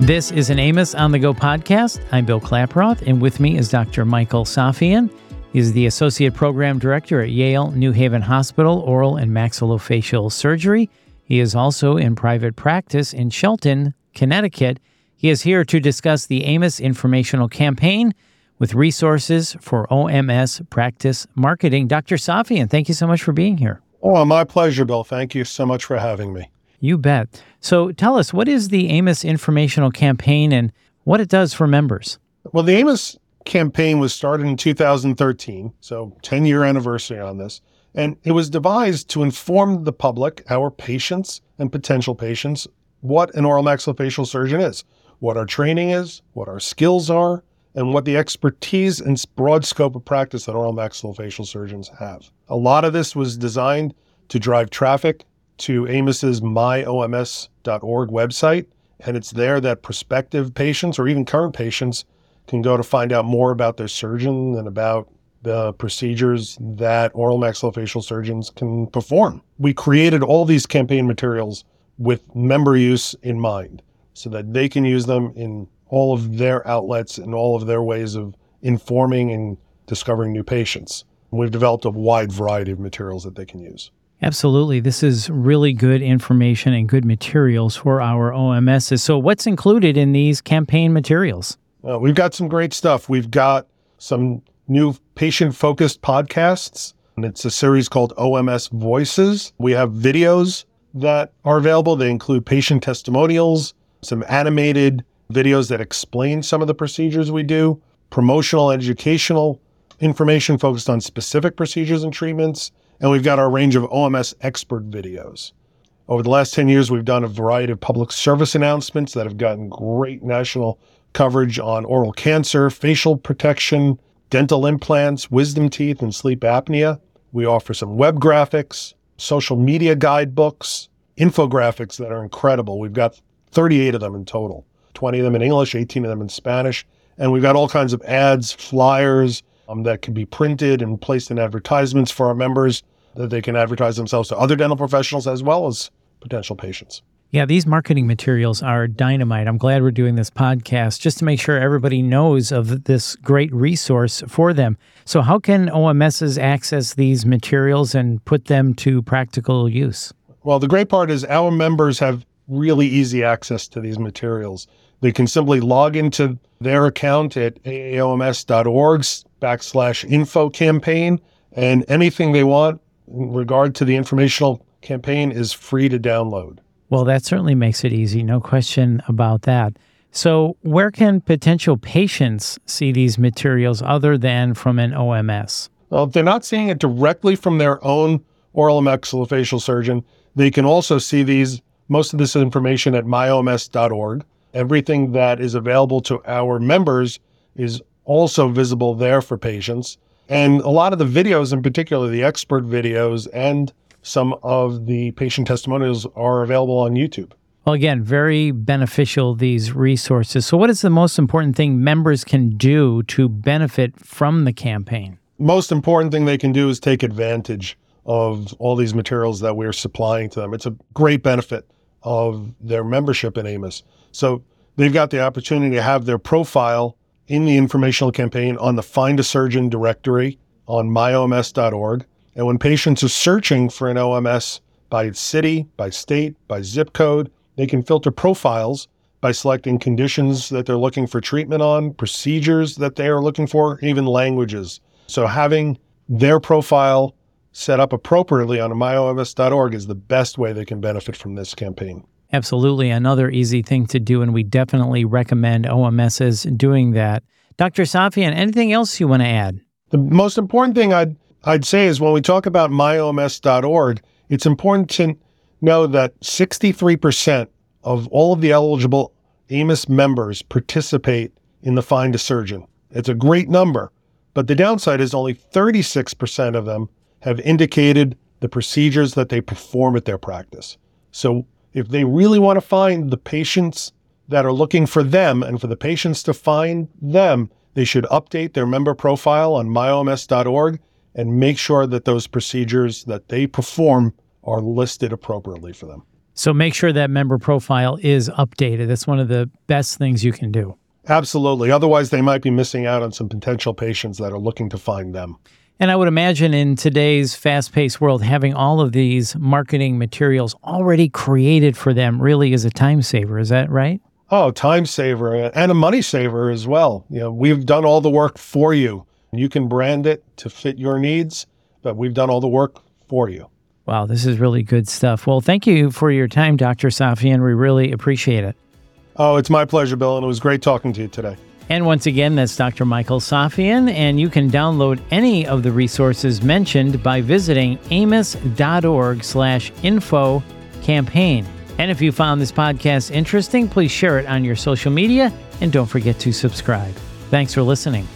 This is an AAOMS on the Go podcast. I'm Bill Klaproth, and with me is Dr. Michael Safian. He's the Associate Program Director at Yale New Haven Hospital, Oral and Maxillofacial Surgery. He is also in private practice in Shelton, Connecticut. He is here to discuss the AAOMS informational campaign with resources for OMS practice marketing. Dr. Safian, thank you so much for being here. Oh, my pleasure, Bill. Thank you so much for having me. You bet. So tell us, what is the AAOMS informational campaign and what it does for members? Well, the AAOMS campaign was started in 2013, so 10 year anniversary on this. And it was devised to inform the public, our patients and potential patients, what an oral maxillofacial surgeon is, what our training is, what our skills are, and what the expertise and broad scope of practice that oral maxillofacial surgeons have. A lot of this was designed to drive traffic to AAOMS's myoms.org website, and it's there that prospective patients or even current patients can go to find out more about their surgeon and about the procedures that oral maxillofacial surgeons can perform. We created all these campaign materials with member use in mind so that they can use them in all of their outlets and all of their ways of informing and discovering new patients. We've developed a wide variety of materials that they can use. Absolutely. This is really good information and good materials for our OMSs. So, what's included in these campaign materials? Uh, we've got some great stuff. We've got some new patient focused podcasts, and it's a series called OMS Voices. We have videos that are available. They include patient testimonials, some animated videos that explain some of the procedures we do, promotional, educational information focused on specific procedures and treatments, and we've got our range of OMS expert videos. Over the last 10 years, we've done a variety of public service announcements that have gotten great national coverage on oral cancer, facial protection, dental implants, wisdom teeth, and sleep apnea. We offer some web graphics, social media guidebooks, infographics that are incredible. We've got 38 of them in total 20 of them in English, 18 of them in Spanish. And we've got all kinds of ads, flyers, um, that can be printed and placed in advertisements for our members that they can advertise themselves to other dental professionals as well as potential patients. Yeah, these marketing materials are dynamite. I'm glad we're doing this podcast just to make sure everybody knows of this great resource for them. So, how can OMSs access these materials and put them to practical use? Well, the great part is our members have really easy access to these materials. They can simply log into their account at aaoms.org backslash info campaign, and anything they want in regard to the informational campaign is free to download. Well, that certainly makes it easy, no question about that. So, where can potential patients see these materials other than from an OMS? Well, if they're not seeing it directly from their own oral and maxillofacial surgeon, they can also see these most of this information at myoms.org. Everything that is available to our members is also visible there for patients. And a lot of the videos, in particular the expert videos and some of the patient testimonials, are available on YouTube. Well, again, very beneficial, these resources. So, what is the most important thing members can do to benefit from the campaign? Most important thing they can do is take advantage of all these materials that we're supplying to them. It's a great benefit of their membership in AAOMS. So, they've got the opportunity to have their profile in the informational campaign on the Find a Surgeon directory on myoms.org. And when patients are searching for an OMS by city, by state, by zip code, they can filter profiles by selecting conditions that they're looking for treatment on, procedures that they are looking for, even languages. So having their profile set up appropriately on myoms.org is the best way they can benefit from this campaign. Absolutely. Another easy thing to do, and we definitely recommend OMSs doing that. Dr. Safian, anything else you want to add? The most important thing I'd, I'd say is when we talk about myoms.org, it's important to know that 63% of all of the eligible AAOMS members participate in the Find a Surgeon. It's a great number, but the downside is only 36% of them have indicated the procedures that they perform at their practice. So if they really want to find the patients that are looking for them and for the patients to find them, they should update their member profile on myoms.org and make sure that those procedures that they perform are listed appropriately for them. So make sure that member profile is updated. That's one of the best things you can do. Absolutely. Otherwise, they might be missing out on some potential patients that are looking to find them. And I would imagine in today's fast paced world, having all of these marketing materials already created for them really is a time saver. Is that right? Oh, time saver uh, and a money saver as well. You know, we've done all the work for you. You can brand it to fit your needs, but we've done all the work for you. Wow, this is really good stuff. Well, thank you for your time, Dr. Safian. We really appreciate it. Oh, it's my pleasure, Bill, and it was great talking to you today. And once again, that's Dr. Michael Safian, and you can download any of the resources mentioned by visiting aaoms.org slash info campaign. And if you found this podcast interesting, please share it on your social media and don't forget to subscribe. Thanks for listening.